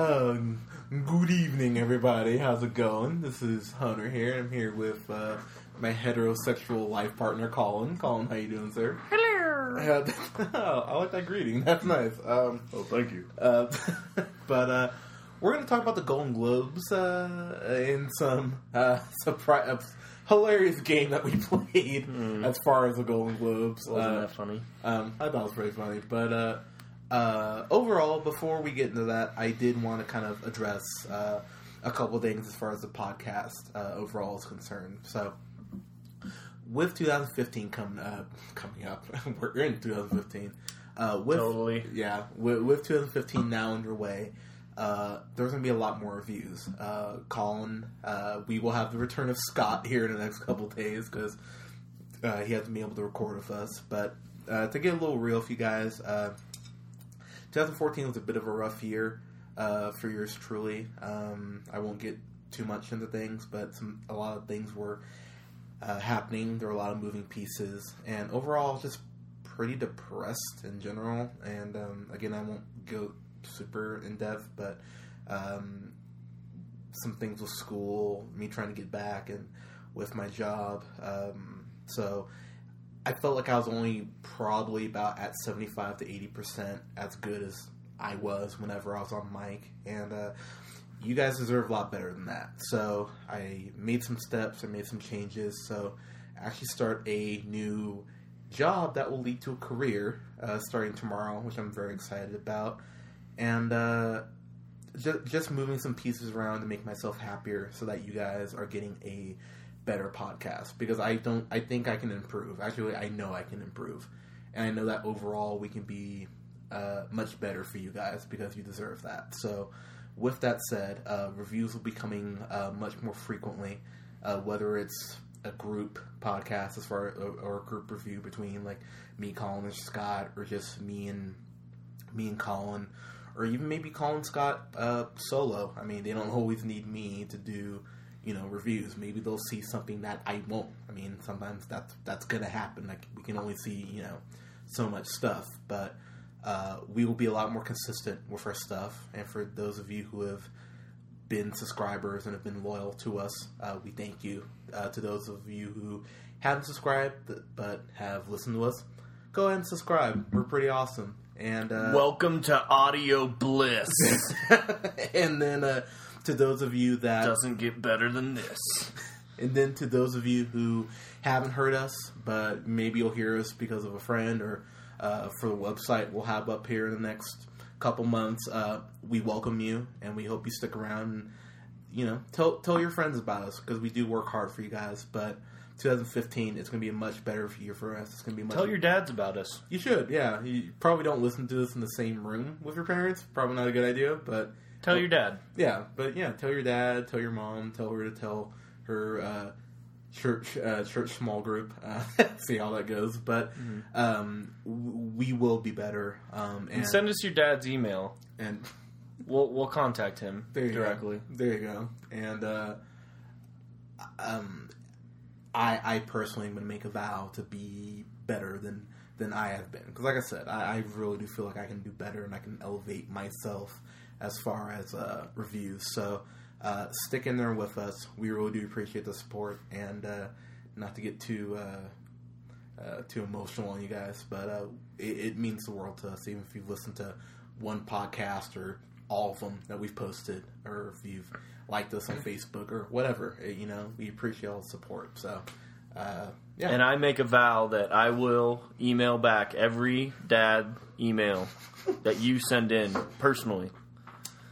Um, good evening, everybody. How's it going? This is Hunter here. I'm here with uh, my heterosexual life partner, Colin. Colin, how you doing, sir? Hello. Uh, oh, I like that greeting. That's nice. Um, Oh, thank you. uh, but uh, we're going to talk about the Golden Globes uh, in some uh, surprise, uh, hilarious game that we played as far as the Golden Globes. Wasn't Uh, that funny? um, I thought it was pretty funny, but uh, uh, overall, before we get into that, I did want to kind of address uh, a couple things as far as the podcast uh, overall is concerned. So, with 2015 coming up, coming up, we're in 2015. Uh, with Totally. yeah, with, with 2015 now underway, uh, there's gonna be a lot more reviews. Uh, Colin, uh, we will have the return of Scott here in the next couple days because uh, he hasn't been able to record with us. But uh, to get a little real for you guys, uh, 2014 was a bit of a rough year uh, for yours truly. Um, I won't get too much into things, but some a lot of things were uh, happening. There were a lot of moving pieces, and overall, just pretty depressed in general. And um, again, I won't go super in depth, but um, some things with school, me trying to get back, and with my job. Um, so I felt like I was only probably about at 75 to 80% as good as I was whenever I was on mic. And uh, you guys deserve a lot better than that. So I made some steps, I made some changes. So I actually start a new job that will lead to a career uh, starting tomorrow, which I'm very excited about. And uh, just, just moving some pieces around to make myself happier so that you guys are getting a better podcast because I don't I think I can improve. Actually, I know I can improve. And I know that overall we can be uh, much better for you guys because you deserve that. So, with that said, uh, reviews will be coming uh, much more frequently, uh, whether it's a group podcast as far or, a group review between like me, Colin, and Scott, or just me and me and Colin, or even maybe Colin Scott uh, solo. I mean, they don't always need me to do you know reviews. Maybe they'll see something that I won't. I mean, sometimes that's that's gonna happen. Like we can only see you know so much stuff, but uh, we will be a lot more consistent with our stuff. And for those of you who have been subscribers and have been loyal to us, uh, we thank you. Uh, to those of you who haven't subscribed but have listened to us, go ahead and subscribe. We're pretty awesome. And uh, Welcome to Audio Bliss. and then uh, to those of you that Doesn't get better than this. And then to those of you who haven't heard us, but maybe you'll hear us because of a friend or uh, for the website we'll have up here in the next couple months, uh, we welcome you and we hope you stick around and, you know, tell, tell your friends about us because we do work hard for you guys. But 2015, it's going to be a much better year for us. It's going to be much. Tell your dads about us. You should, yeah. You probably don't listen to this in the same room with your parents. Probably not a good idea, but Tell your dad. yeah, but yeah, tell your dad, tell your mom, tell her to tell her uh, church uh, church small group. Uh, see how that goes. But um, w- we will be better. Um, and And send us your dad's email. and We'll we'll contact him there directly. Go. There you go. And uh, um, I I personally am going to make a vow to be better than than I have been because, like I said, I, I really do feel like I can do better and I can elevate myself as far as uh, reviews. So uh, stick in there with us. We really do appreciate the support and uh, not to get too. Uh, uh, too emotional on you guys, but uh, it, it means the world to us. Even if you've listened to one podcast or all of them that we've posted, or if you've liked us on Facebook or whatever, uh, you know, we appreciate all the support. So, yeah, And I make a vow that I will email back every dad email that you send in personally.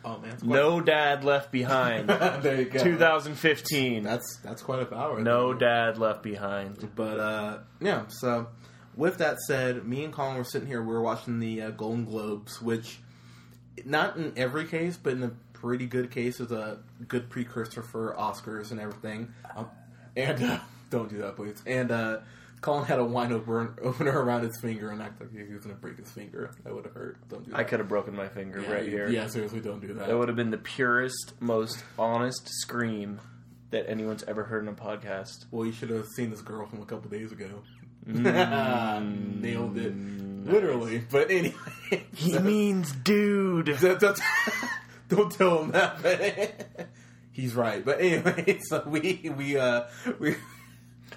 Oh man, No dad left behind. there you go. 2015. That's that's quite a power. No dad left behind. But uh, yeah, so with that said, me and Colin were sitting here. We were watching the uh, Golden Globes, which not in every case, but in a pretty good case, is a good precursor for Oscars and everything. Um, and uh, don't do that, please. And uh, Colin had a wine opener, opener around his finger and acted like he was going to break his finger. That would have hurt. Don't do that. I could have broken my finger yeah, right here. Yeah, seriously, don't do that. That would have been the purest, most honest scream that anyone's ever heard in a podcast. Well, you should have seen this girl from a couple days ago. Mm. Nailed it, literally. But anyway, He means dude. don't tell him that. But he's right. But anyway, so we we uh we.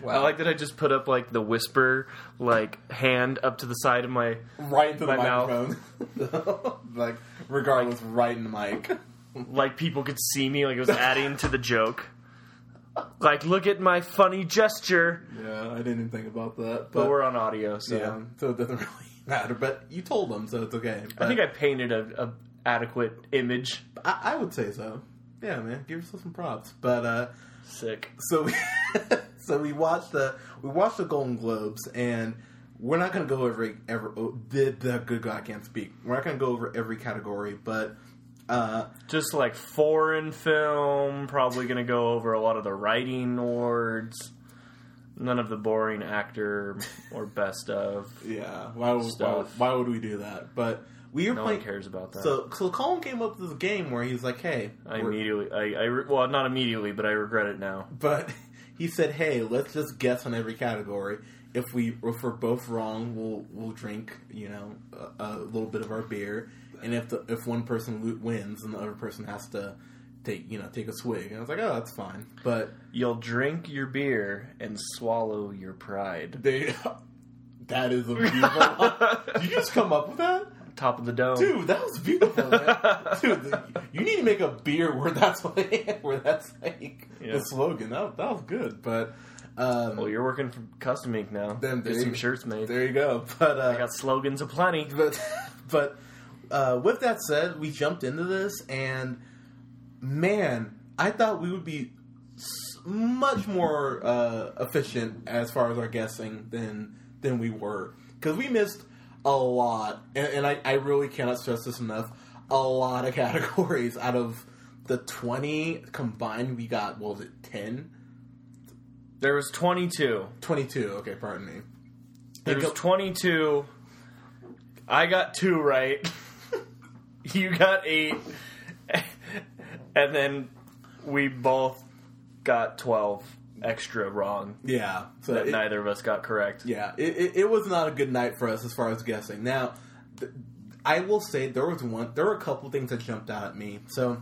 I like that I just put up like the whisper like hand up to the side of my right into the my mouth. microphone. like regardless, right in the mic. like people could see me like it was adding to the joke. Like look at my funny gesture. Yeah, I didn't even think about that. But But, we're on audio, so yeah, so it doesn't really matter. But you told them, so it's okay. I think I painted a, a adequate image. I, I would say so. Yeah, man, give yourself some props. But uh, Sick. so we so we watched the we watched the Golden Globes, and we're not going to go over every oh, the the good guy can't speak. We're not going to go over every category, but uh, Just like foreign film, probably going to go over a lot of the writing awards. None of the boring actor or best of. yeah, why would, why, Stuff. why would we do that? But we were No playing. one cares about that. So so Colin came up with this game where he's like, "Hey, I immediately, I, I, well, not immediately, but I regret it now. But he said, "Hey, let's just guess on every category. If we if we're both wrong, we'll we'll drink, you know, a, a little bit of our beer. And if the if one person wins, and the other person has to take you know take a swig. And I was like, oh, that's fine. But You'll drink your beer and swallow your pride. they that is a beautiful. Did you just come up with that? Top of the dome. Dude, that was beautiful, man. Dude, the- you need to make a beer where that's like, where that's like Yeah. the slogan. That, that was good, but um, Well, you're working for Custom Ink now. Then Get some shirts made. there you go. But uh, I got slogans aplenty. but but uh, with that said, we jumped into this, and man, I thought we would be much more uh, efficient as far as our guessing than than we were because we missed a lot, and, and I, I really cannot stress this enough. A lot of categories out of the twenty combined, we got what was it 10? There was 22. 22. Okay, pardon me. There was 22. I got two right. you got eight. and then we both got 12 extra wrong Yeah, so that it- neither of us got correct. Yeah, it, it, it was not a good night for us as far as guessing. Now, th- I will say there was one, there were a couple things that jumped out at me. So,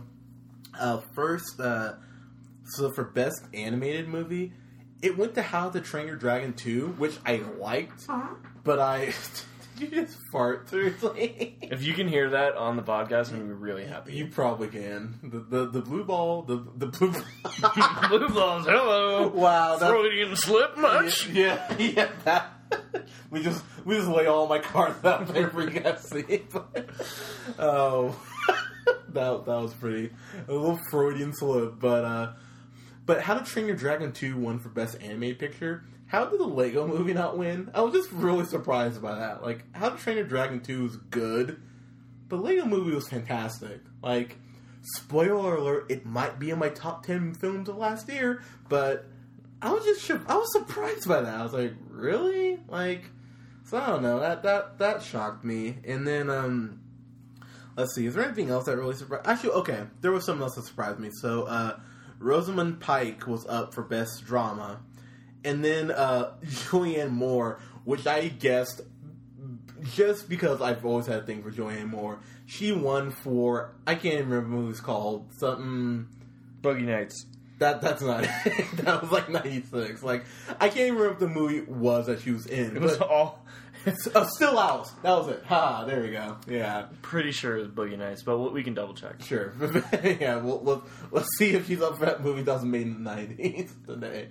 uh, first, uh, so for best animated movie, it went to How to Train Your Dragon 2, which I liked, but I. Did you just fart seriously? If you can hear that on the podcast, I'm gonna be really happy. You probably can. The the, the blue ball, the the blue. Blue balls, hello. wow, that, Freudian slip much? Yeah, yeah, that. We just we just lay all my cards out there for you guys to see. oh, that that was pretty a little Freudian slip, but uh, but How to Train Your Dragon Two won for best animated picture. How did the Lego Movie not win? I was just really surprised by that. Like How to Train Your Dragon Two is good, but Lego Movie was fantastic. Like. Spoiler alert! It might be in my top ten films of last year, but I was just I was surprised by that. I was like, really? Like, so I don't know. That that that shocked me. And then um, let's see. Is there anything else that really surprised? Actually, okay. There was something else that surprised me. So uh, Rosamund Pike was up for best drama, and then uh, Julianne Moore, which I guessed just because I've always had a thing for Julianne Moore. She won for I can't even remember what it was called. Something. Boogie Nights. That that's not it. that was like ninety six. Like I can't even remember what the movie was that she was in. It was all. oh, Still Alice. That was it. Ha! There we go. Yeah, Pretty sure it was Boogie Nights, but we can double check. sure. yeah, we'll, we'll let's see if she's up for that movie that was made in the nineties today.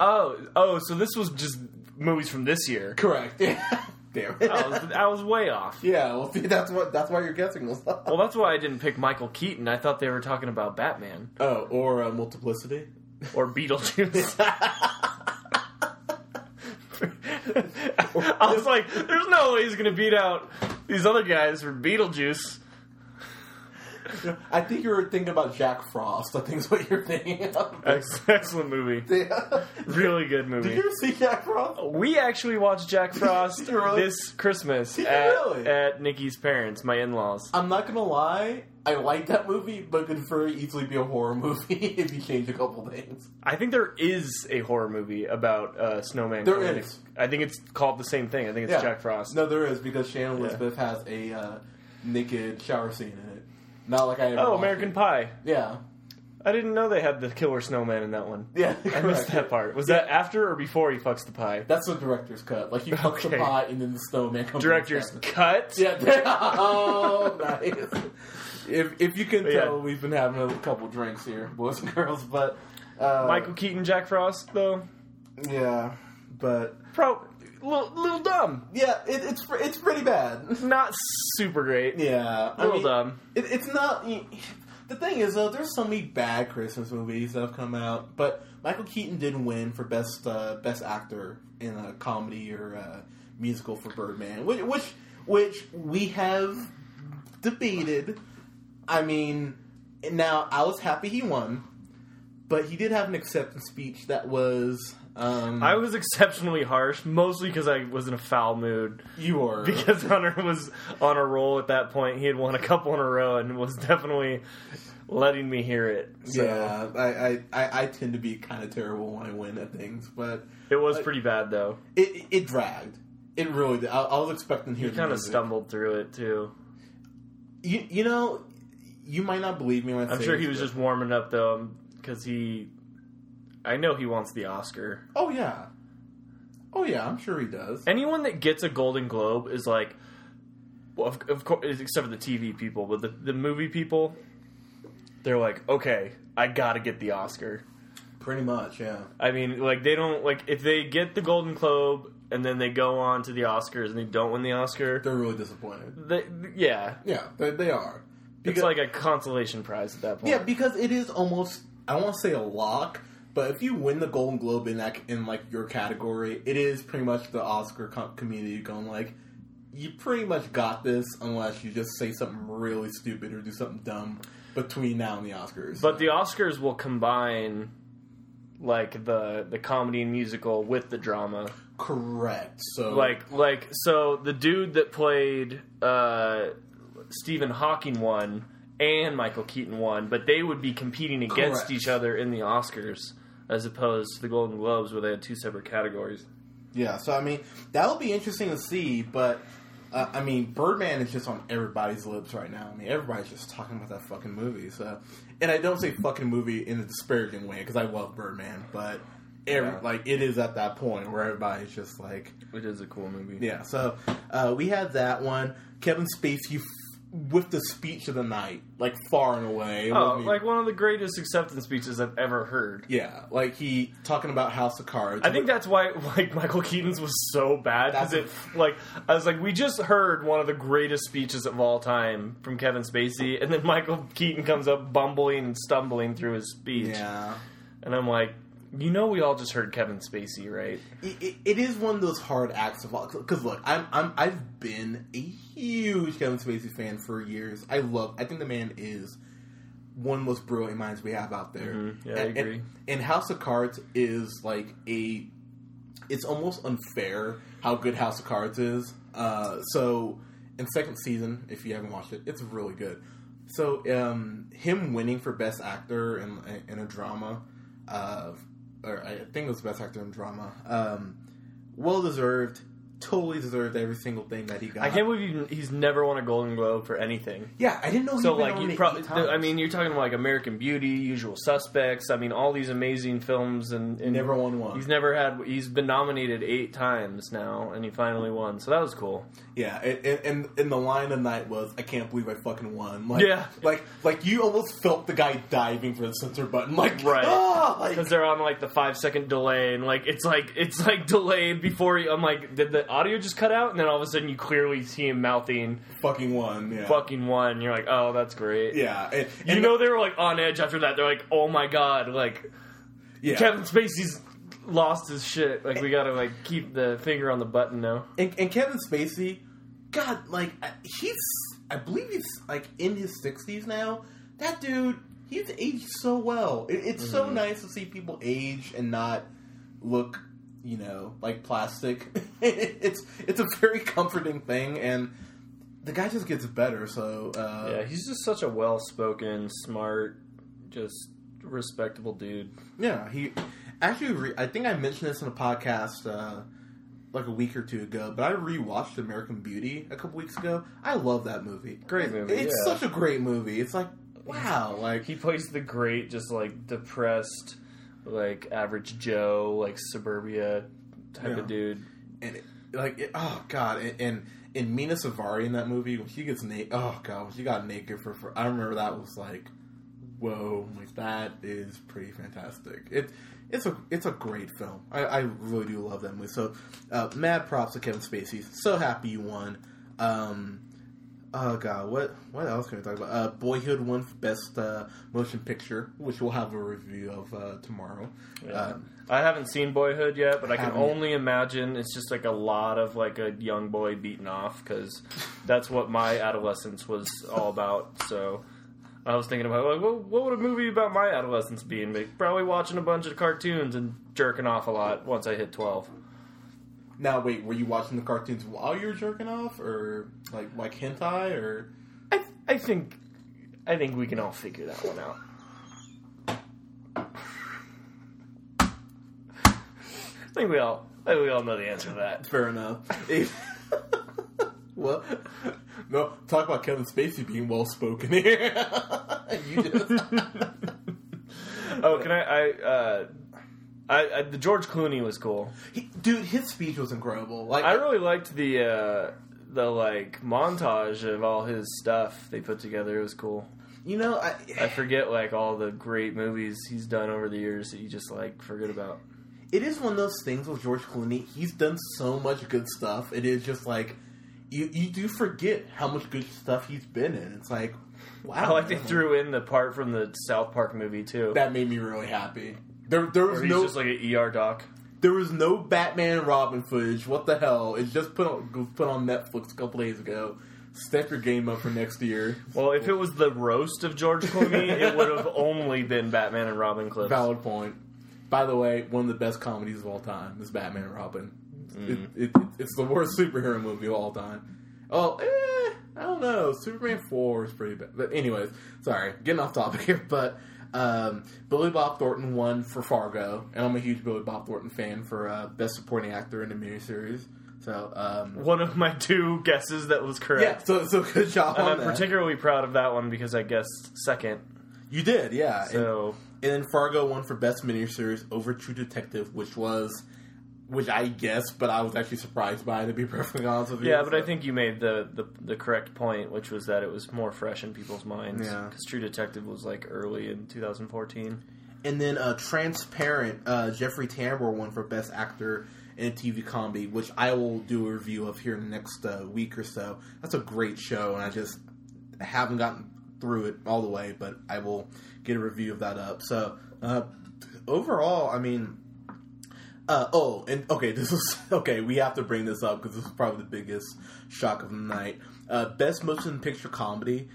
Oh, oh, so this was just movies from this year. Correct. Yeah. Damn it. I was, I was way off. yeah. Well, see, that's what that's why you're guessing was. Well, that's why I didn't pick Michael Keaton. I thought they were talking about Batman oh, or uh, Multiplicity. or Beetlejuice. I was like, there's no way he's going to beat out these other guys for Beetlejuice. I think you were thinking about Jack Frost. I think is what you're thinking of. Ex- Excellent movie. Yeah. Really good movie. Did you ever see Jack Frost? We actually watched Jack Frost Really? this Christmas Did you at, really? at Nikki's parents, my in-laws. I'm not gonna lie, I like that movie, but it could very easily be a horror movie if you change a couple things. I think there is a horror movie about uh, snowman. There is. I think it's called the same thing. I think it's Yeah. Jack Frost. No, there is because Shannon Elizabeth has a uh, naked shower scene in it. Not like I. Ever Oh, watched American it. Pie. Yeah. I didn't know they had the killer snowman in that one. Yeah. I missed that part. Was that after or before he fucks the pie? That's the director's cut. Like you fuck the Okay. pie and then the snowman comes. Director's cut. Yeah. oh, nice. If if you can Yeah. tell, we've been having a couple drinks here, boys and girls. But uh, Michael Keaton, Jack Frost, though, yeah, but pro, little, little dumb, yeah, it, it's it's pretty bad. not super great. Yeah, I little mean, dumb. It, it's not. The thing is, though, there's so many bad Christmas movies that have come out, but Michael Keaton did win for best uh, best actor in a comedy or uh, musical for Birdman, which which which we have debated. I mean, now I was happy he won, but he did have an acceptance speech that was. Um, I was exceptionally harsh, mostly because I was in a foul mood. you were Because Hunter was on a roll at that point. He had won a couple in a row and was definitely letting me hear it. So yeah. I, I, I, tend to be kind of terrible when I win at things, but it was Like- pretty bad, though. it it, dragged. It really did. I, I was expecting to hear He kind of stumbled through it, too. You, you know, you might not believe me when I say I'm sure he was but- just warming up, though, because he. I know he wants the Oscar. Oh yeah, oh yeah. I'm sure he does. anyone that gets a Golden Globe is like, well, of, of course, except for the TV people, but the, the movie people, they're like, okay, I gotta get the Oscar. Pretty much, yeah. I mean, like they don't like if they get the Golden Globe and then they go on to the Oscars and they don't win the Oscar. They're really disappointed. They, yeah, Yeah, they, they are. it's like a consolation prize at that point. yeah, because it is almost. I won't say a lock, but if you win the Golden Globe in that in like your category, it is pretty much the Oscar com- community going like, you pretty much got this unless you just say something really stupid or do something dumb between now and the Oscars. But the Oscars will combine like the the comedy and musical with the drama. correct. So like like so the dude that played uh Stephen Hawking won and Michael Keaton won, but they would be competing against Correct. each other in the Oscars as opposed to the Golden Globes where they had two separate categories. Yeah, so I mean that'll be interesting to see, but uh, I mean Birdman is just on everybody's lips right now. I mean everybody's just talking about that fucking movie. So, and I don't say fucking movie in a disparaging way because I love Birdman, but every, Yeah. like it is at that point where everybody's just like, It is a cool movie. yeah. So uh, we had that one. Kevin Spacey f- with the speech of the night, like far and away. Oh, like one of the greatest acceptance speeches I've ever heard. yeah, like he talking about House of Cards. I think that's why like Michael Keaton's was so bad because it like I was like we just heard one of the greatest speeches of all time from Kevin Spacey and then Michael Keaton comes up bumbling and stumbling through his speech yeah. and I'm like you know we all just heard Kevin Spacey right it, it- it is one of those hard acts of all. Because look, I'm, I'm I've been a huge Kevin Spacey fan for years. I love. I think the man is one of the most brilliant minds we have out there. Mhm. Yeah, I And- agree. And, and House of Cards is like a. It's almost unfair how good House of Cards is. Uh, so in second season, if you haven't watched it, it's really good. So um, him winning for best actor in in a drama, uh, or I think it was the best actor in drama, um, well deserved. Totally deserved every single thing that he got. I can't believe he- he's never won a Golden Globe for anything Yeah, I didn't know. so like you probably. I mean you're talking about like American Beauty Usual Suspects I mean all these amazing films and, and never won one. He's never had. He's been nominated eight times now, and he finally won. So that was cool. Yeah, and, and, and the line of the night was, "I can't believe I fucking won." Like, Yeah. like like you almost felt the guy diving for the censor button, like Right. ah, like, Because they're on like the five second delay, and like it's like it's like delayed before. He, I'm like, did the audio just cut out? And then all of a sudden, you clearly see him mouthing fucking won, Yeah, "fucking won." And you're like, oh, that's great. yeah. And, You know they were like on edge after that. They're like, oh my god, like yeah. Kevin Spacey's lost his shit. Like we gotta like keep the finger on the button now. And, and Kevin Spacey, God, like he's, I believe he's like in his sixties now. That dude, he's aged so well. It, it's so Mm-hmm. nice to see people age and not look, you know, like plastic. it's it's a very comforting thing, and the guy just gets better. So uh, Yeah, he's just such a well spoken, smart, just respectable dude. Yeah, he actually. Re- I think I mentioned this in a podcast uh, like a week or two ago, but I rewatched American Beauty a couple weeks ago. I love that movie. Great movie, It's yeah. such a great movie. It's like wow, like He plays the great, just like depressed, like average Joe, like suburbia type Yeah. of dude. and it, like it, oh god, and, and and Mena Suvari in that movie when she gets naked. Oh god, when she got naked for, for I remember that was like whoa, like that is pretty fantastic. It it's a it's a great film. I, I really do love that movie. So uh, mad props to Kevin Spacey. So happy you won. Um, oh god, what what else can we talk about? Uh, Boyhood won best uh, motion picture, which we'll have a review of uh, tomorrow. Uh, I haven't seen Boyhood yet, but I can only imagine it's just like a lot of like a young boy beaten off because that's what my adolescence was all about. So I was thinking about like, what, what would a movie about my adolescence be? And like, probably watching a bunch of cartoons and jerking off a lot once I hit twelve. Now, wait, were you watching the cartoons while you were jerking off, or like like hentai, or I I think I think we can all figure that one out. I think we all I think we all know the answer to that. fair enough? If- well, no, talk about Kevin Spacey being well spoken here. you just Oh, can I? I, uh, I, I the George Clooney was cool. he, dude, his speech was incredible. Like, I really liked the uh, the like montage of all his stuff they put together. It was cool. you know, I, I forget like all the great movies he's done over the years that you just like forget about. it is one of those things with George Clooney. He's done so much good stuff. It is just like you you do forget how much good stuff he's been in. It's like wow, I like they threw in the part from the South Park movie too. that made me really happy. There, there was no just like an ER doc. There was no Batman and Robin footage. What the hell? It's just put on put on Netflix a couple days ago. Step your game up for next year. Well, if it was the roast of George Clooney, it would have only been Batman and Robin clips. Valid point. By the way, one of the best comedies of all time is Batman and Robin. Mm. It, it, it's the worst superhero movie of all time. Oh, eh, I don't know. Superman Four is pretty bad. But anyways, sorry, getting off topic here. But um, Billy Bob Thornton won for Fargo, and I'm a huge Billy Bob Thornton fan for uh, best supporting actor in a miniseries. So um, One of my two guesses that was correct. Yeah, so so good job And on I'm that. particularly proud of that one because I guessed second. you did, yeah. And, So and then Fargo won for best miniseries over True Detective, which was, which I guessed, but I was actually surprised by. To be perfectly honest with you, yeah, but I think you made the, the the correct point, which was that it was more fresh in people's minds. Yeah. because True Detective was like early in 2014. And then uh, Transparent, uh, Jeffrey Tambor won for best actor in a TV comedy, which I will do a review of here in the next uh, week or so. That's a great show, and I just haven't gotten through it all the way, but I will get a review of that up. So uh, overall, I mean. Uh, oh, and okay, this is okay. We have to bring this up because this is probably the biggest shock of the night. Uh, best motion picture comedy.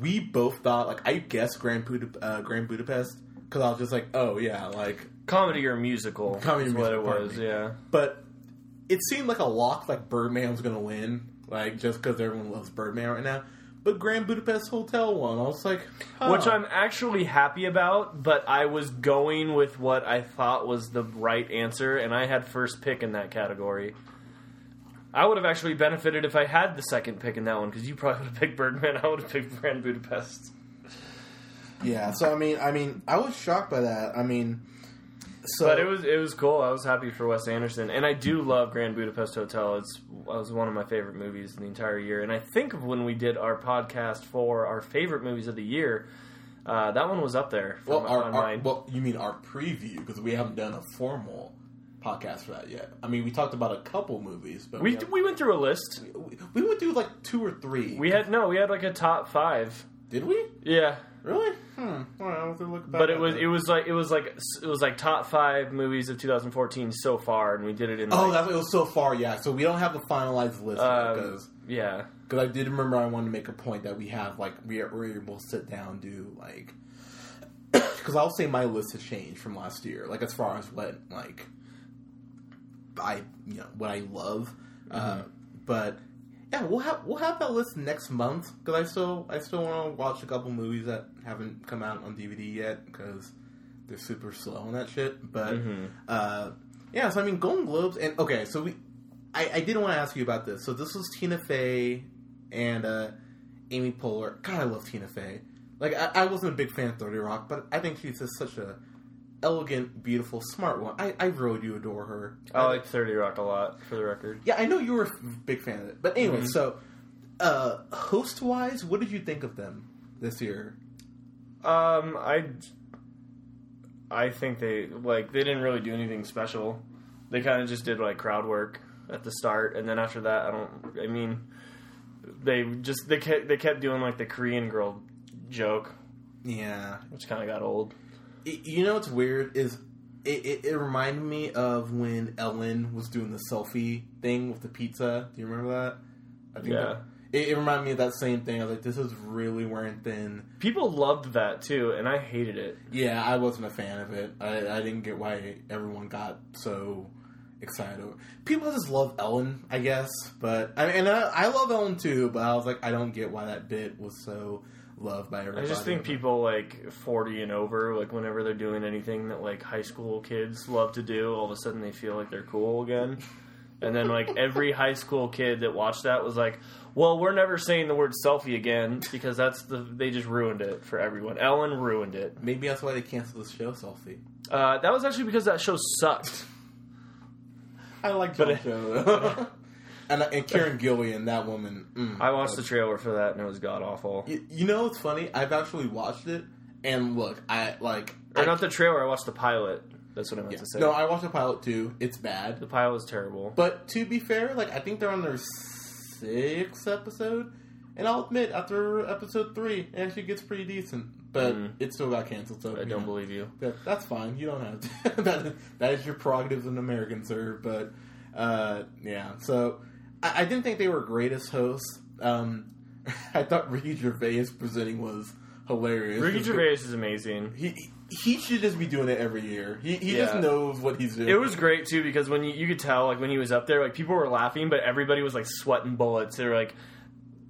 We both thought, like, I guessed Grand, Buda- uh, Grand Budapest because I was just like, oh yeah, like, Comedy or musical? Comedy is or what it was. Yeah. but it seemed like a lock, like Birdman was gonna win, like just because everyone loves Birdman right now. But Grand Budapest Hotel won. I was like, huh. Which I'm actually happy about, but I was going with what I thought was the right answer, and I had first pick in that category. I would have actually benefited if I had the second pick in that one, because you probably would have picked Birdman. I would have picked Grand Budapest. yeah. So I mean, I mean, I was shocked by that. I mean, so But it was it was cool. I was happy for Wes Anderson, and I do love Grand Budapest Hotel. It's it was one of my favorite movies in the entire year. And I think of when we did our podcast for our favorite movies of the year, uh, that one was up there. well, my- our, our well, you mean our preview because we haven't done a formal podcast for that yet. I mean, we talked about a couple movies, but we haven't- we went through a list. we, we would do like two or three. We had no, we had like a top five. did we Yeah, really? Hmm. All right, I'll have to look back. but it was that. it was like it was like it was like top five movies of 2014 so far, and we did it in. Oh, like, that's it was so far. Yeah, so we don't have a finalized list Um, because yeah. because I did remember I wanted to make a point that we have like we are we're able to sit down do like because I'll say my list has changed from last year. Like as far as what like I you know what I love, uh, but yeah, we'll have we'll have that list next month because I still I still want to watch a couple movies that haven't come out on DVD yet because they're super slow on that shit. But Mhm. uh, Yeah, so I mean, Golden Globes, and okay, so we, I, I did want to ask you about this. So this was Tina Fey and uh, Amy Poehler. God, I love Tina Fey. Like, I, I wasn't a big fan of Thirty Rock, but I think she's just such a elegant, beautiful, smart one. I, I really do adore her. I like Thirty Rock a lot, for the record. Yeah, I know you were a big fan of it, but anyway, Mhm. so uh, host wise, what did you think of them this year? Um, I, I think they like they didn't really do anything special. They kind of just did like crowd work at the start, and then after that, I don't. I mean, they just they kept they kept doing like the Korean girl joke, Yeah, which kind of got old. You know what's weird is it, it, it reminded me of when Ellen was doing the selfie thing with the pizza. Do you remember that? I think Yeah. that- it, it reminded me of that same thing. I was like, this is really wearing thin. People loved that too, and I hated it. Yeah, I wasn't a fan of it. I, I didn't get why everyone got so excited. Over. People just love Ellen, I guess. But I and I, I love Ellen too. But I was like, I don't get why that bit was so loved by I just think people like 40 and over, like whenever they're doing anything that like high school kids love to do, all of a sudden they feel like they're cool again. And then like every high school kid that watched that was like, "Well, we're never saying the word selfie again because that's the they just ruined it for everyone." Ellen ruined it. maybe that's why they canceled the show. Selfie. Uh, that was actually because that show sucked. I like that John it- Cho. and and Karen Gillan, that woman. Mm, I watched the trailer for that and it was god awful. You, you know what's funny? I've actually watched it, and look, I like. Or I, not the trailer. I watched the pilot. That's what I meant yeah. to say. No, I watched the pilot too. It's bad, the pilot was terrible. but to be fair, like I think they're on their sixth episode, and I'll admit after episode three, it actually gets pretty decent. But Mm. it still got canceled. So I don't know. believe you. That, that's fine. You don't have to. that, is, that is your prerogative as an American, sir. But uh, yeah, so I, I didn't think they were great as hosts. Um, I thought Ricky Gervais presenting was hilarious. Ricky Gervais is amazing. He he should just be doing it every year. He he just knows what he's doing. It was great too because when you, you could tell like when he was up there, like people were laughing, but everybody was like sweating bullets. They're like,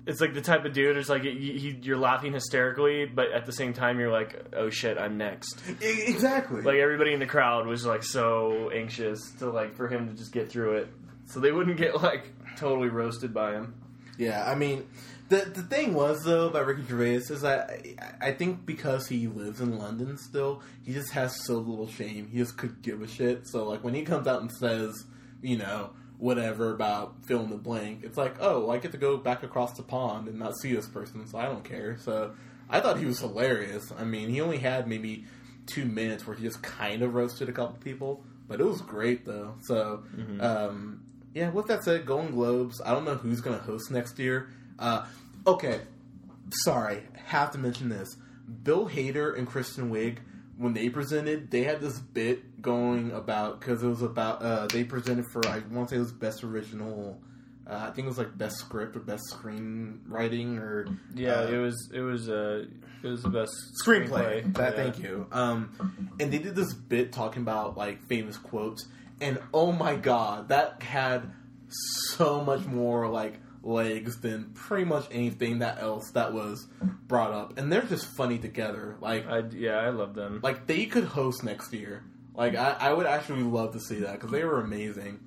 it's like the type of dude. It's like he, he, you're laughing hysterically, but at the same time you're like, oh shit, I'm next. Exactly. Like everybody in the crowd was like so anxious to like for him to just get through it, so they wouldn't get like totally roasted by him. Yeah, I mean, the the thing was though about Ricky Gervais is that I, I think because he lives in London still, he just has so little shame. He just could give a shit. So like when he comes out and says, you know, whatever about fill in the blank, it's like, oh, I get to go back across the pond and not see this person, so I don't care. So I thought he was hilarious. I mean, he only had maybe two minutes where he just kind of roasted a couple people, but it was great though. So. Um, yeah, with that said, Golden Globes, I don't know who's going to host next year. Uh, okay, sorry, have to mention this. Bill Hader and Kristen Wiig, when they presented, they had this bit going about, because it was about, uh, they presented for, I want to say it was Best Original, uh, I think it was like Best Script or Best Screenwriting or. Yeah, uh, it was it was uh, it was the best screenplay. That, Yeah. Thank you. Um, and they did this bit talking about like famous quotes, and oh my god, that had so much more like legs than pretty much anything that else that was brought up, and they're just funny together. Like, I yeah, I love them. like they could host next year. Like, I, I would actually love to see that because they were amazing,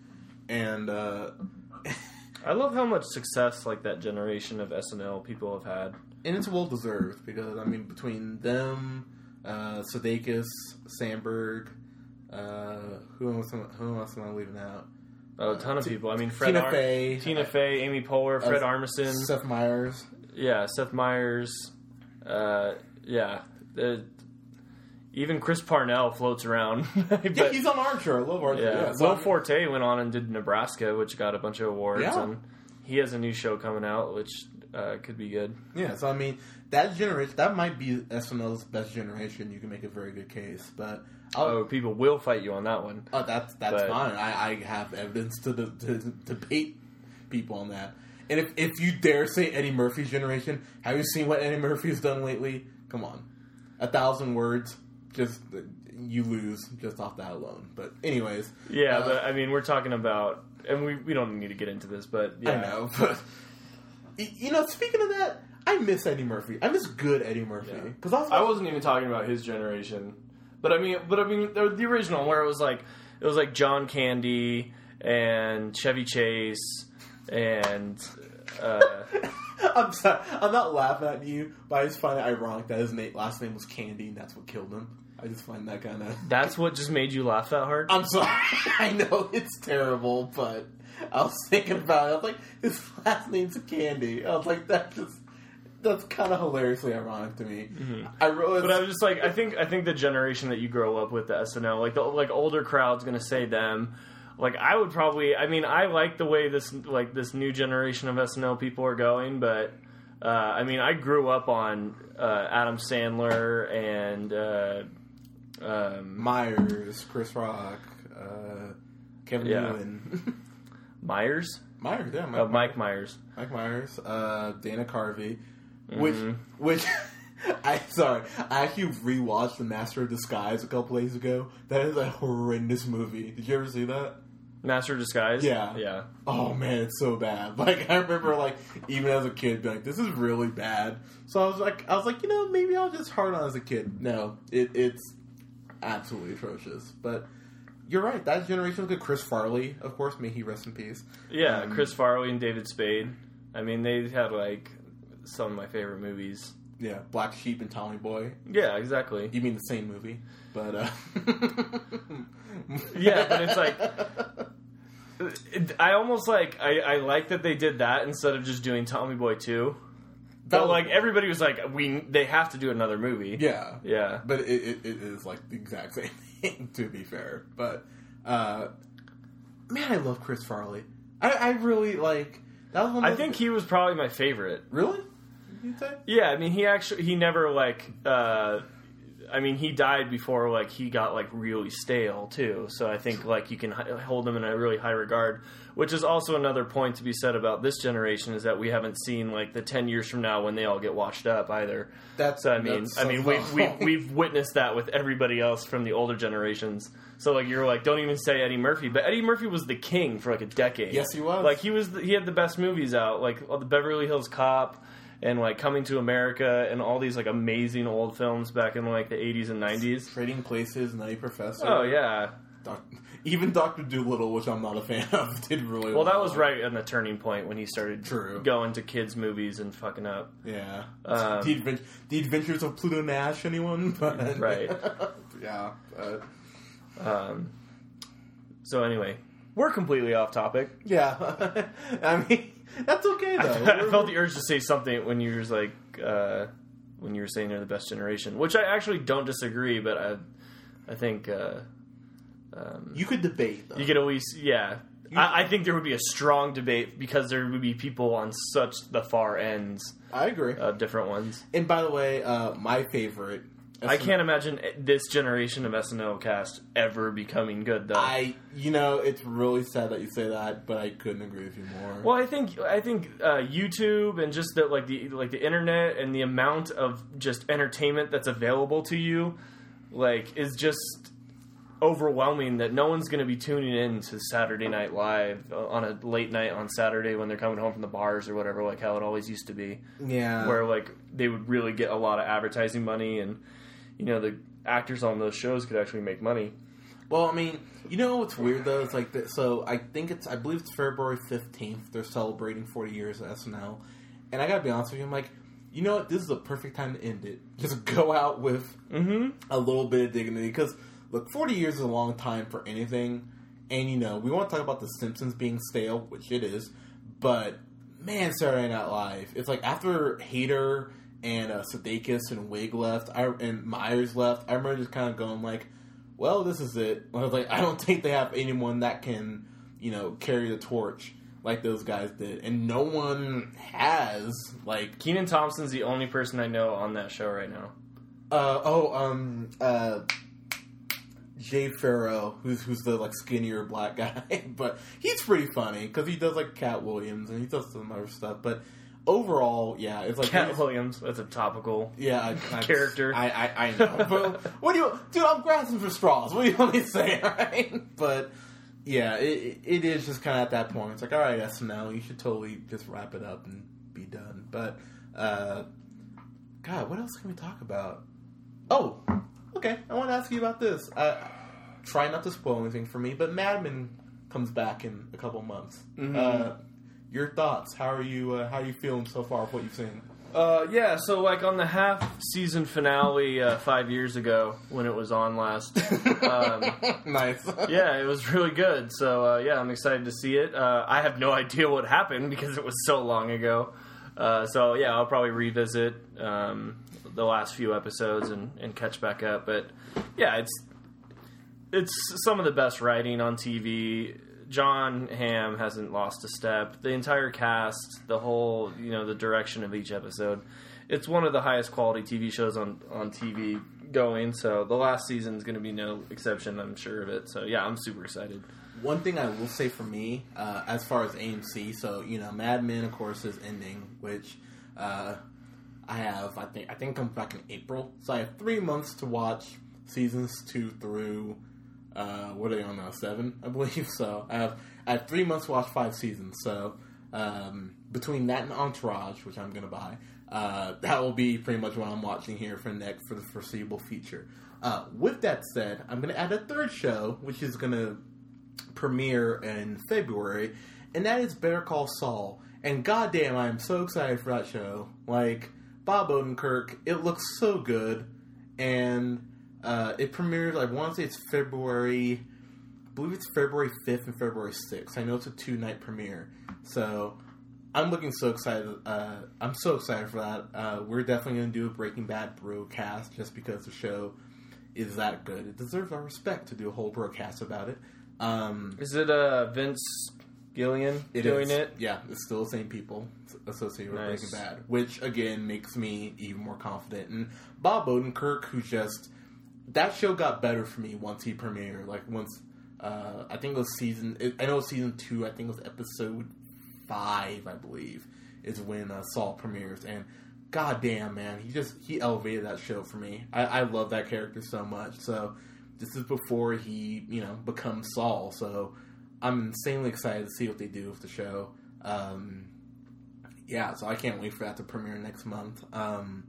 and uh, I love how much success like that generation of SNL people have had. and it's well deserved because I mean between them, uh, Sudeikis, Samberg, uh, who else? Am, who else am I leaving out? Oh, a ton of T- people. I mean, Fred Tina Ar- Fey, Tina Fey, Amy Poehler, Fred uh, Armisen, Seth Meyers. yeah, Seth Meyers, uh, yeah, the, even Chris Parnell floats around. but, Yeah, he's on Archer. I love Archer. yeah, Yeah, Will Forte went on and did Nebraska, which got a bunch of awards, Yeah. and he has a new show coming out, which uh, could be good. Yeah, so I mean that generation that might be SNL's best generation. You can make a very good case, but I'll, Oh, people will fight you on that one. Oh, that's that's But- fine. I, I have evidence to, to, to debate people on that. And if, if you dare say Eddie Murphy's generation, have you seen what Eddie Murphy's done lately? Come on, a thousand words, just you lose just off that alone. But anyways, Yeah, uh, but I mean, we're talking about, and we we don't need to get into this, but yeah, I know. But you know, speaking of that, I miss Eddie Murphy. I miss good Eddie Murphy because I was I wasn't even talking about his generation, but I mean, but I mean, the, the original where it was like it was like John Candy and Chevy Chase and uh, I'm sorry. I'm not laughing at you, but I just find it ironic that his name, last name was Candy, and that's what killed him. I just find that kind of. that's what just made you laugh that hard. I'm sorry. I know it's terrible, but I was thinking about it. I was like, his last name's Candy. I was like, that just that's kind of hilariously ironic to me. I wrote, But I was just like, I think I think the generation that you grow up with the SNL, like the like older crowd's gonna say them. Like I would probably, I mean, I like the way this like this new generation of SNL people are going, but uh, I mean, I grew up on uh, Adam Sandler and uh, um, Myers, Chris Rock, uh, Kevin Yeah. Nealon, Myers, Myers, yeah, Mike, uh, Mike Myers. Mike Myers, uh, Dana Carvey, which Mhm. which I sorry, I actually rewatched The Master of Disguise a couple days ago. That is a horrendous movie. Did you ever see that? Master of Disguise. Yeah. yeah. Oh man, it's so bad. Like I remember, like even as a kid, being like, "This is really bad." So I was like, I was like, you know, maybe I'll just hard on as a kid. No, it, it's absolutely atrocious. But you're right. That generation was good. Chris Farley, of course, may he rest in peace. Yeah, Um, Chris Farley and David Spade. I mean, they had like some of my favorite movies. Yeah, Black Sheep and Tommy Boy. Yeah, exactly. You mean the same movie, but uh Yeah, but it's like I almost like I, I like that they did that instead of just doing Tommy Boy two. But like everybody was like, we they have to do another movie. yeah, yeah. but it, it, it is like the exact same thing. To be fair, but uh man, I love Chris Farley. I, I really like that was one. I think he was probably my favorite. really. Yeah, I mean he actually he never like uh I mean he died before like he got like really stale too. So I think like you can hold him in a really high regard, which is also another point to be said about this generation is that we haven't seen like the 10 years from now when they all get washed up either. That's So I mean, that's I so mean, we've, we've we've witnessed that with everybody else from the older generations. So like, you're like, don't even say Eddie Murphy, but Eddie Murphy was the king for like a decade. Yes, he was. Like he was, the, he had the best movies out, like the Beverly Hills Cop and like Coming to America and all these like amazing old films back in like the 80s and 90s. Trading Places, Nutty Professor. Oh yeah. Doc- even Doctor Doolittle, which I'm not a fan of, did really Well, that was right in the turning point when he started True. going to kids movies and fucking up. Yeah. Um, the, advent- the Adventures of Pluto Nash, anyone? But, Right. yeah. But, Um, so anyway, we're completely off topic. yeah. I mean, that's okay, though. I, I felt the urge to say something when you were like uh, when you were saying they're the best generation, which I actually don't disagree, but I I think uh, um, you could debate, though. you could always yeah. I, I think there would be a strong debate because there would be people on such the far ends I agree. of different ones. and by the way, uh, my favorite. I can't imagine this generation of SNL cast ever becoming good though. I, you know, it's really sad that you say that, but I couldn't agree with you more. Well, I think I think uh, YouTube and just the like the like the internet and the amount of just entertainment that's available to you, like, is just overwhelming. That no one's going to be tuning in to Saturday Night Live on a late night on Saturday when they're coming home from the bars or whatever, like how it always used to be, yeah. where like they would really get a lot of advertising money and you know the actors on those shows could actually make money. Well, I mean, you know what's weird though? It's like that. So I think it's, I believe it's February fifteenth. They're celebrating forty years of SNL, and I gotta be honest with you. I'm like, you know what? This is a perfect time to end it. Just go out with Mm-hmm. a little bit of dignity because look, forty years is a long time for anything. And you know, we want to talk about the Simpsons being stale, which it is, but man, Saturday Night Live. It's like after Hader and uh, Sudeikis and Wiig left, I and Myers left. I remember just kind of going like, "Well, this is it." I was like, I don't think they have anyone that can, you know, carry the torch like those guys did, and no one has. Like, Kenan Thompson's the only person I know on that show right now. uh, oh, um, uh. Jay Pharoah, who's who's the like skinnier black guy, but he's pretty funny because he does like Katt Williams and he does some other stuff. But overall, yeah, it's like Katt Williams, that's a topical. Yeah, I, Character. I, I, I know. but what do you, dude? I'm grasping for straws. What do you want me to say? All right, but yeah, it, it is just kind of at that point. It's like, all right, SNL, you should totally just wrap it up and be done. But uh, God, what else can we talk about? Oh, okay. I want to ask you about this. Uh, try not to spoil anything for me, but Mad Men comes back in a couple months. Mhm. Uh, your thoughts? How are you? Uh, how are you feeling so far with what you've seen? Uh, yeah, so like on the half season finale uh, five years ago when it was on last. Um, nice. yeah, it was really good. So uh, yeah, I'm excited to see it. Uh, I have no idea what happened because it was so long ago. Uh, so yeah, I'll probably revisit um, the last few episodes and, and catch back up. But yeah, it's it's some of the best writing on TV. Jon Hamm hasn't lost a step. The entire cast, the whole, you know, the direction of each episode. It's one of the highest quality TV shows on on TV going. So the last season is going to be no exception. I'm sure of it. So yeah, I'm super excited. One thing I will say for me, uh, as far as AMC, so you know, Mad Men, of course, is ending, which uh, I have. I think I think comes back in April, so I have three months to watch seasons two through. Uh, what are they on now? Seven, I believe. So I have I have three months to watch five seasons. So um, between that and Entourage, which I'm gonna buy, uh, that will be pretty much what I'm watching here for next for the foreseeable future. Uh, with that said, I'm gonna add a third show, which is gonna premiere in February, and that is Better Call Saul. And goddamn, I am so excited for that show. Like Bob Odenkirk, it looks so good, and uh, it premieres. I want to say it's February. I believe it's February fifth and February sixth. I know it's a two night premiere, so I'm looking so excited. Uh, I'm so excited for that. Uh, we're definitely going to do a Breaking Bad broadcast just because the show is that good. It deserves our respect to do a whole broadcast about it. Um, Is it uh, Vince Gilligan it doing is. it? Yeah, it's still the same people associated with Nice. Breaking Bad, which again makes me even more confident. And Bob Odenkirk, who just that show got better for me once he premiered. Like once uh, I think it was season. It, I know it was season two. I think it was episode five. I believe is when uh, Saul premieres. And goddamn, man, he just he elevated that show for me. I, I love that character so much. So this is before he you know becomes Saul. So I'm insanely excited to see what they do with the show. Um, yeah, so I can't wait for that to premiere next month. Um,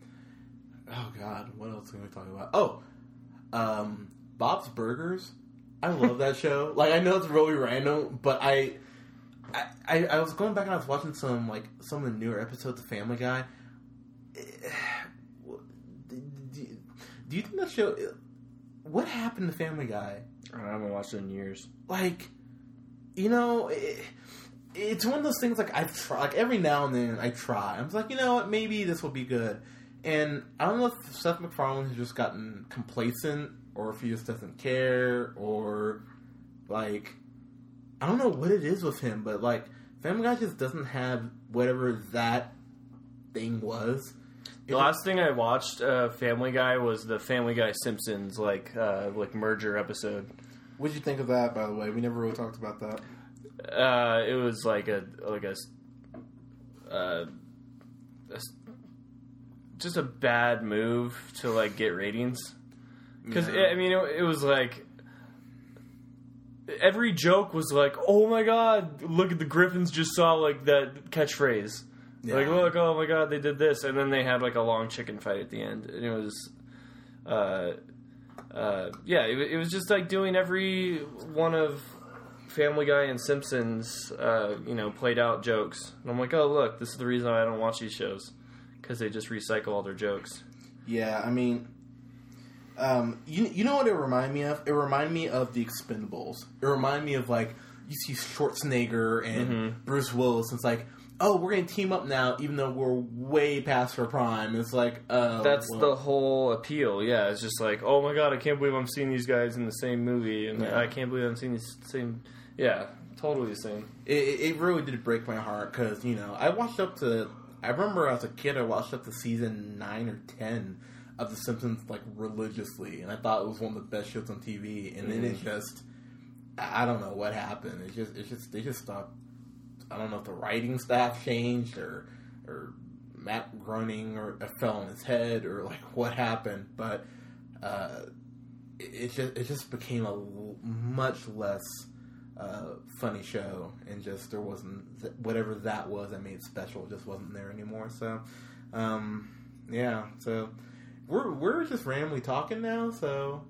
oh God, what else can we talk about? Oh, um, Bob's Burgers. I love that show. Like I know it's really random, but I, I, I, I was going back and I was watching some like some of the newer episodes of Family Guy. Do you think that show? What happened to Family Guy? I haven't watched it in years. like you know it, it's one of those things like i've tried like every now and then i try i'm just like you know what maybe this will be good and i don't know if seth macfarlane has just gotten complacent or if he just doesn't care or like i don't know what it is with him but like family guy just doesn't have whatever that thing was. The last thing I watched, uh, Family Guy, was the Family Guy Simpsons like uh, like merger episode. what'd you think of that by the way? We never really talked about that. Uh, it was like a like a, uh, a s- just a bad move to like get ratings because Yeah. I mean it, it was like every joke was like oh my god look at the Griffins just saw like that catchphrase like look oh my god they did this and then they had like a long chicken fight at the end and it was uh uh yeah it, it was just like doing every one of Family Guy and Simpsons, uh, you know, played out jokes. And I'm like, oh, look, this is the reason I don't watch these shows. Because they just recycle all their jokes. Yeah, I mean, um, you you know what it reminded me of? It reminded me of the Expendables. It reminded me of like you see Schwarzenegger and Mm-hmm. Bruce Willis. And it's like, oh, we're gonna team up now, even though we're way past our prime. It's like, uh, That's well, the whole appeal, yeah. It's just like, oh my god, I can't believe I'm seeing these guys in the same movie. And Yeah. I can't believe I'm seeing these same. Yeah, totally the same. it, it it really did break my heart because you know I watched up to. I remember as a kid, I watched up to season nine or ten of The Simpsons like religiously, and I thought it was one of the best shows on TV. And then it just, I I don't know what happened. It just, it just, they just stopped. I don't know if the writing staff changed or, or Matt Groening or uh, fell on his head or like what happened, but uh, it, it just, it just became a l- much less uh, funny show, and just there wasn't th- whatever that was that made it special just wasn't there anymore. So, um, yeah, so we're we're just randomly talking now, so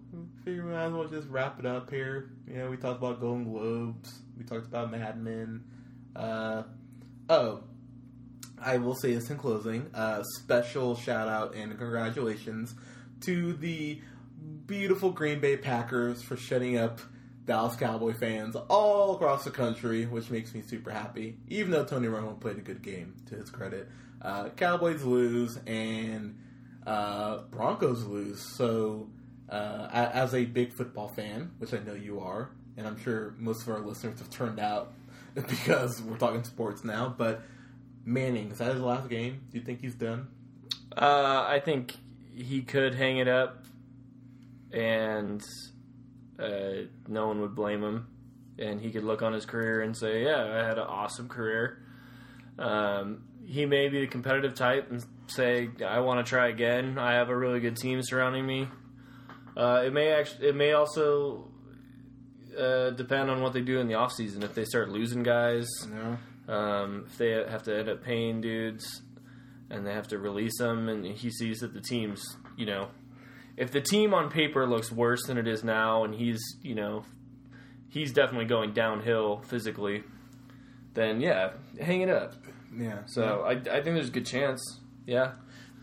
figure we might as well just wrap it up here. You know, we talked about Golden Globes, we talked about Mad Men. Uh, oh, I will say this in closing: uh, special shout out and congratulations to the beautiful Green Bay Packers for shutting up Dallas Cowboy fans all across the country, which makes me super happy. Even though Tony Romo played a good game, to his credit, uh, Cowboys lose and uh, Broncos lose. So, uh, as a big football fan, which I know you are, and I'm sure most of our listeners have turned out because we're talking sports now, but Manning, is that his last game? Do you think he's done? Uh, I think he could hang it up, and uh, no one would blame him, and he could look on his career and say, "Yeah, I had an awesome career." Um, he may be the competitive type and say, "I want to try again. I have a really good team surrounding me." Uh, it may actually, it may also uh, depend on what they do in the off season. If they start losing guys, No. um, if they have to end up paying dudes and they have to release them, and he sees that the team's, you know, if the team on paper looks worse than it is now, and he's, you know, he's definitely going downhill physically, then yeah, hang it up. Yeah. So I, I think there's a good chance. Yeah,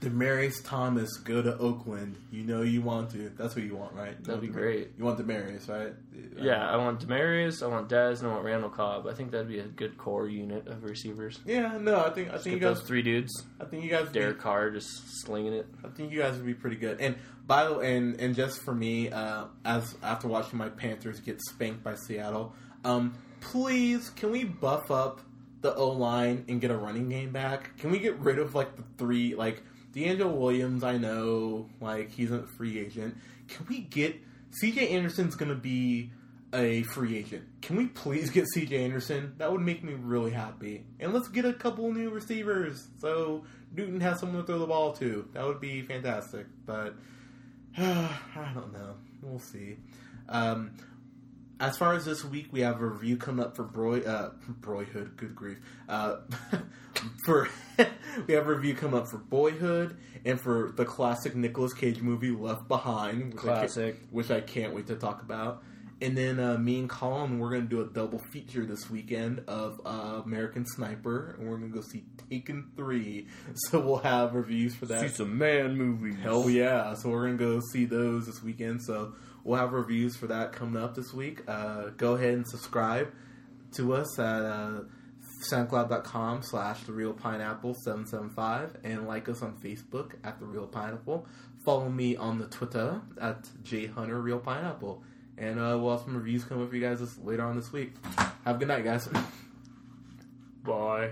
Demaryius Thomas go to Oakland. You know you want to. That's what you want, right? That'd be You great. You want Demaryius, right? yeah. I want Demaryius, I want Dez, and I want Randall Cobb. I think that'd be a good core unit of receivers. Yeah, no, I think I think you guys. those three dudes. I think you guys. would be- Derek Carr just slinging it. I think you guys would be pretty good. And by the way, and and just for me, uh, as after watching my Panthers get spanked by Seattle, um, please can we buff up the O line and get a running game back? Can we get rid of like the three like DeAngelo Williams? I know like he's a free agent. Can we get C.J. Anderson's going to be a free agent? Can we please get C.J. Anderson? That would make me really happy. And let's get a couple new receivers so Newton has someone to throw the ball to. That would be fantastic. But I don't know. We'll see. Um, as far as this week, we have a review coming up for Broy, uh, Boyhood. Good grief! Uh, for we have a review come up for Boyhood and for the classic Nicolas Cage movie Left Behind, which I can't- Classic. which I can't wait to talk about. And then uh, me and Colin, we're going to do a double feature this weekend of uh, American Sniper, and we're going to go see Taken Three. So we'll have reviews for that. See some man movies. Hell yeah! So we're gonna go see those this weekend. So we'll have reviews for that coming up this week. Uh, go ahead and subscribe to us at uh, soundcloud.com slash the real pineapple 775 and like us on facebook at the real pineapple. Follow me on the twitter at jhunter real pineapple. And uh, we'll have some reviews coming up for you guys later on this week. Have a good night guys. Bye.